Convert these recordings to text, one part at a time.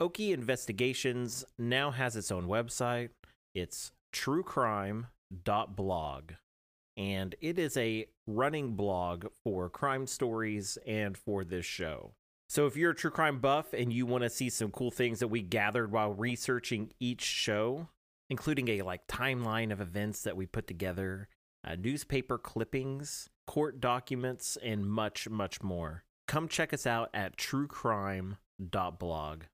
Okie Investigations now has its own website. It's truecrime.blog. And it is a running blog for crime stories and for this show. So if you're a true crime buff and you want to see some cool things that we gathered while researching each show, including a like timeline of events that we put together, uh, newspaper clippings, court documents, and much, much more, come check us out at truecrime.blog.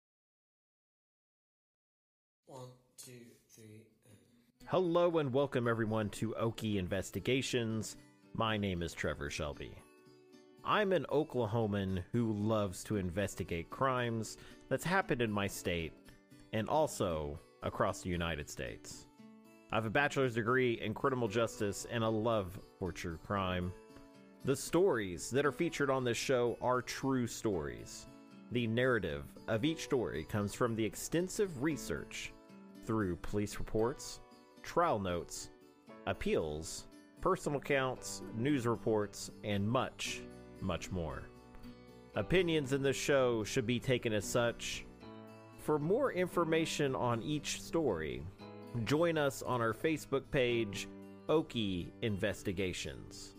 One, two, three, and... Hello and welcome everyone to Okie Investigations. My name is Trevor Shelby. I'm an Oklahoman who loves to investigate crimes that's happened in my state and also across the United States. I have a bachelor's degree in criminal justice and a love for true crime. The stories that are featured on this show are true stories. The narrative of each story comes from the extensive research through police reports, trial notes, appeals, personal accounts, news reports, and much, much more. Opinions in this show should be taken as such. For more information on each story, join us on our Facebook page, Okie Investigations.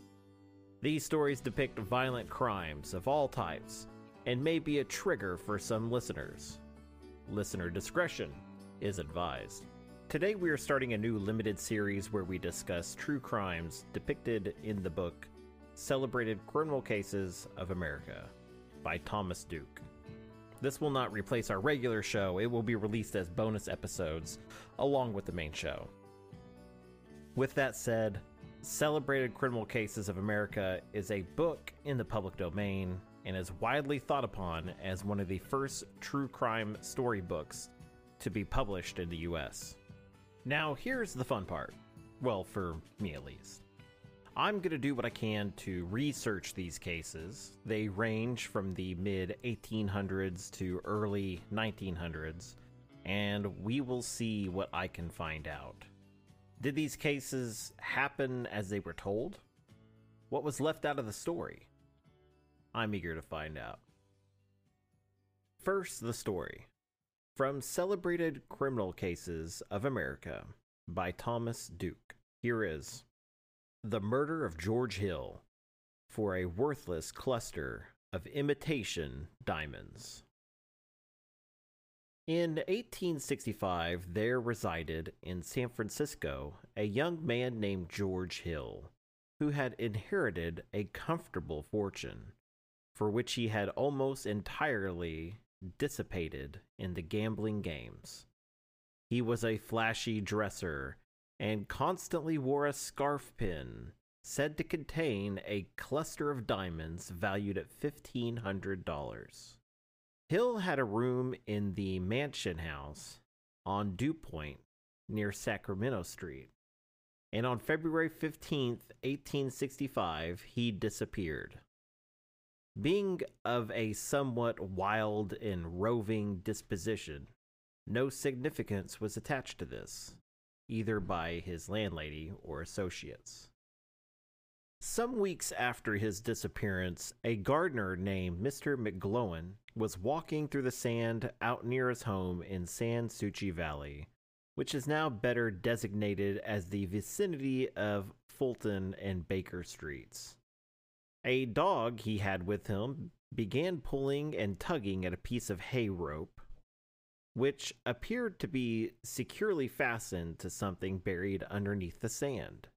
These stories depict violent crimes of all types and may be a trigger for some listeners. Listener discretion is advised. Today, we are starting a new limited series where we discuss true crimes depicted in the book Celebrated Criminal Cases of America by Thomas Duke. This will not replace our regular show, it will be released as bonus episodes along with the main show. With that said, Celebrated Criminal Cases of America is a book in the public domain and is widely thought upon as one of the first true crime storybooks to be published in the US. Now, here's the fun part. Well, for me at least. I'm going to do what I can to research these cases. They range from the mid 1800s to early 1900s, and we will see what I can find out. Did these cases happen as they were told? What was left out of the story? I'm eager to find out. First, the story. From Celebrated Criminal Cases of America by Thomas Duke. Here is The Murder of George Hill for a Worthless Cluster of Imitation Diamonds. In 1865, there resided in San Francisco a young man named George Hill, who had inherited a comfortable fortune, for which he had almost entirely dissipated in the gambling games. He was a flashy dresser and constantly wore a scarf pin said to contain a cluster of diamonds valued at $1,500. Hill had a room in the Mansion House on Dupont near Sacramento Street. And on February 15th, 1865, he disappeared. Being of a somewhat wild and roving disposition, no significance was attached to this, either by his landlady or associates. Some weeks after his disappearance, a gardener named Mr. McGlowan was walking through the sand out near his home in San Souci Valley, which is now better designated as the vicinity of Fulton and Baker Streets. A dog he had with him began pulling and tugging at a piece of hay rope, which appeared to be securely fastened to something buried underneath the sand.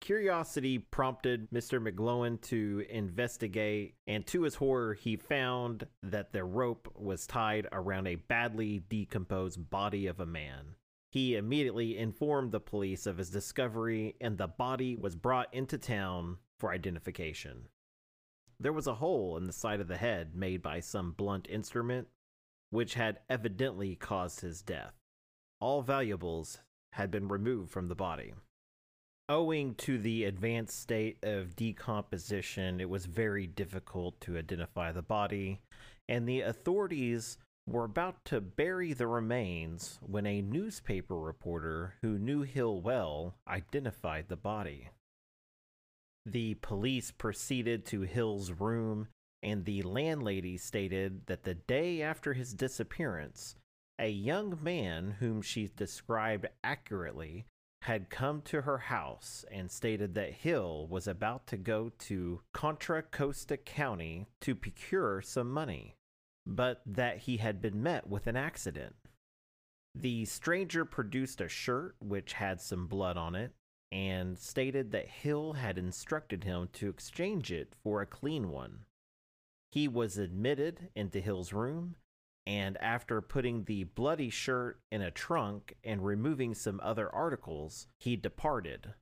Curiosity prompted Mr. McGlowan to investigate, and to his horror, he found that the rope was tied around a badly decomposed body of a man. He immediately informed the police of his discovery, and the body was brought into town for identification. There was a hole in the side of the head made by some blunt instrument, which had evidently caused his death. All valuables had been removed from the body. Owing to the advanced state of decomposition, it was very difficult to identify the body, and the authorities were about to bury the remains when a newspaper reporter who knew Hill well identified the body. The police proceeded to Hill's room, and the landlady stated that the day after his disappearance, a young man whom she described accurately had come to her house and stated that Hill was about to go to Contra Costa County to procure some money but that he had been met with an accident. The stranger produced a shirt which had some blood on it and stated that Hill had instructed him to exchange it for a clean one. He was admitted into Hill's room, and after putting the bloody shirt in a trunk and removing some other articles, he departed,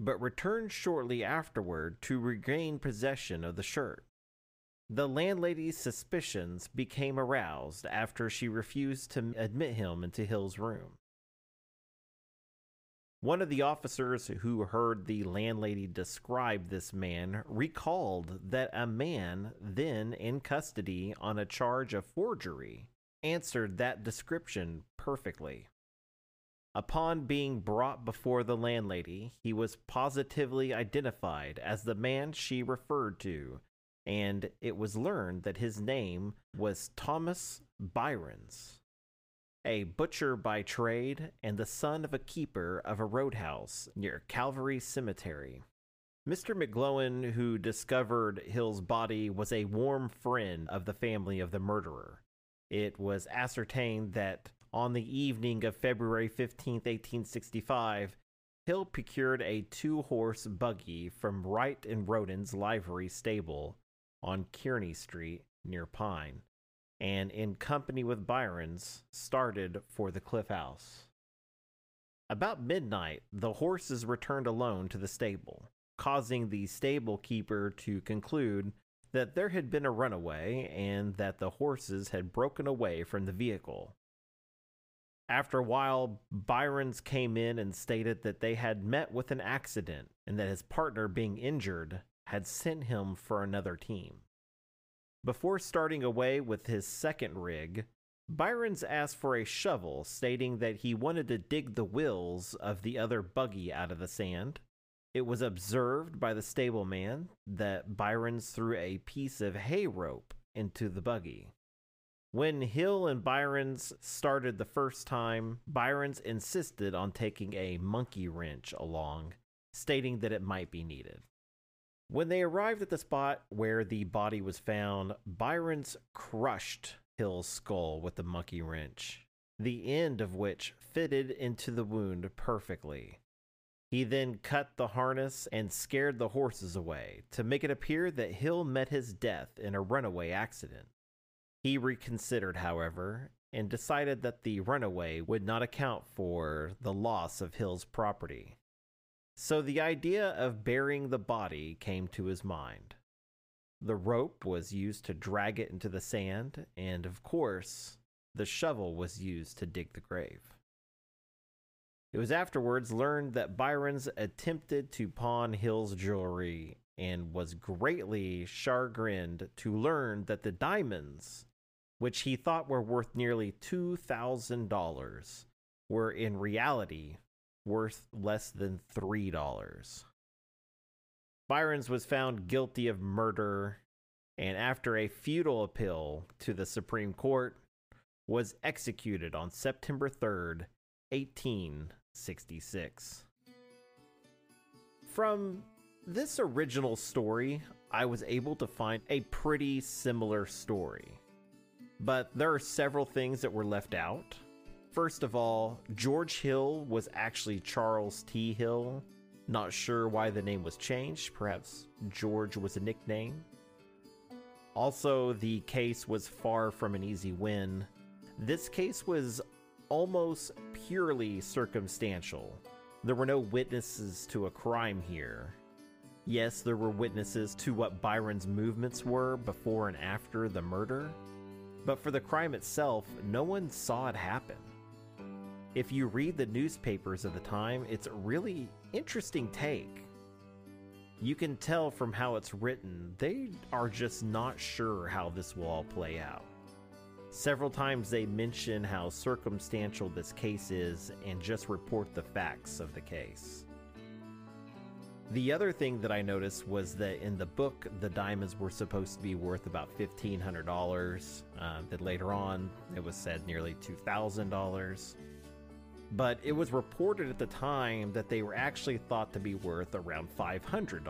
but returned shortly afterward to regain possession of the shirt. The landlady's suspicions became aroused after she refused to admit him into Hill's room. One of the officers who heard the landlady describe this man recalled that a man then in custody on a charge of forgery answered that description perfectly. Upon being brought before the landlady, he was positively identified as the man she referred to and it was learned that his name was Thomas Byrons, a butcher by trade and the son of a keeper of a roadhouse near Calvary Cemetery. Mr. McGlowan, who discovered Hill's body, was a warm friend of the family of the murderer. It was ascertained that on the evening of February 15, 1865, Hill procured a two horse buggy from Wright and Roden's livery stable on Kearny Street near Pine, and in company with Byrons started for the Cliff House. About midnight, the horses returned alone to the stable, causing the stable keeper to conclude that there had been a runaway and that the horses had broken away from the vehicle. After a while, Byrons came in and stated that they had met with an accident and that his partner, being injured, had sent him for another team. Before starting away with his second rig, Byrons asked for a shovel, stating that he wanted to dig the wheels of the other buggy out of the sand. It was observed by the stableman that Byrons threw a piece of hay rope into the buggy. When Hill and Byrons started the first time, Byrons insisted on taking a monkey wrench along, stating that it might be needed. When they arrived at the spot where the body was found, Byrons crushed Hill's skull with the monkey wrench, the end of which fitted into the wound perfectly. He then cut the harness and scared the horses away to make it appear that Hill met his death in a runaway accident. He reconsidered, however, and decided that the runaway would not account for the loss of Hill's property. So the idea of burying the body came to his mind. The rope was used to drag it into the sand, and of course, the shovel was used to dig the grave. It was afterwards learned that Byrons attempted to pawn Hill's jewelry and was greatly chagrined to learn that the diamonds, which he thought were worth nearly $2,000, were in reality worth less than $3. Byrons was found guilty of murder and after a futile appeal to the Supreme Court was executed on September 3rd, 1866. From this original story, I was able to find a pretty similar story. But there are several things that were left out First of all, George Hill was actually Charles T. Hill. Not sure why the name was changed. Perhaps George was a nickname. Also, the case was far from an easy win. This case was almost purely circumstantial. There were no witnesses to a crime here. Yes, there were witnesses to what Byron's movements were before and after the murder, but for the crime itself, no one saw it happen. If you read the newspapers of the time, it's a really interesting take. You can tell from how it's written, they are just not sure how this will all play out. Several times they mention how circumstantial this case is and just report the facts of the case. The other thing that I noticed was that in the book, the diamonds were supposed to be worth about $1,500. Uh, that later on, it was said nearly $2,000. But it was reported at the time that they were actually thought to be worth around $500.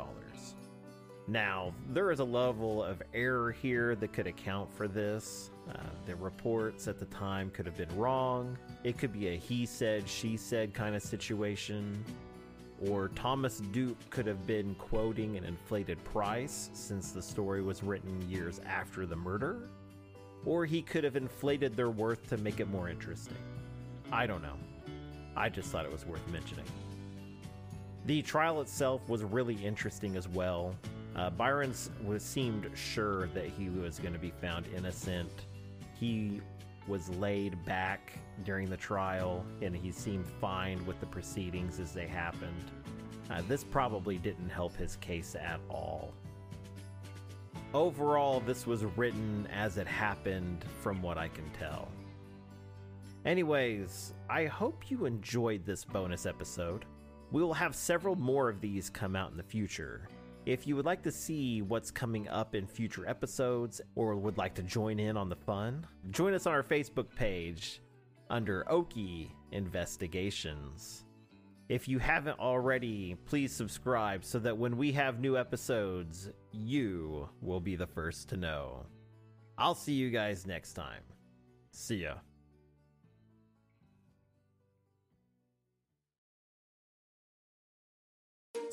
Now, there is a level of error here that could account for this. Uh, the reports at the time could have been wrong. It could be a he said, she said kind of situation or Thomas Duke could have been quoting an inflated price since the story was written years after the murder, or he could have inflated their worth to make it more interesting. I don't know. I just thought it was worth mentioning. The trial itself was really interesting as well. Uh, Byron's was seemed sure that he was going to be found innocent. He was laid back during the trial, and he seemed fine with the proceedings as they happened. Uh, this probably didn't help his case at all. Overall, this was written as it happened, from what I can tell. Anyways, I hope you enjoyed this bonus episode. We will have several more of these come out in the future. If you would like to see what's coming up in future episodes or would like to join in on the fun, join us on our Facebook page under Okie Investigations. If you haven't already, please subscribe so that when we have new episodes, you will be the first to know. I'll see you guys next time. See ya.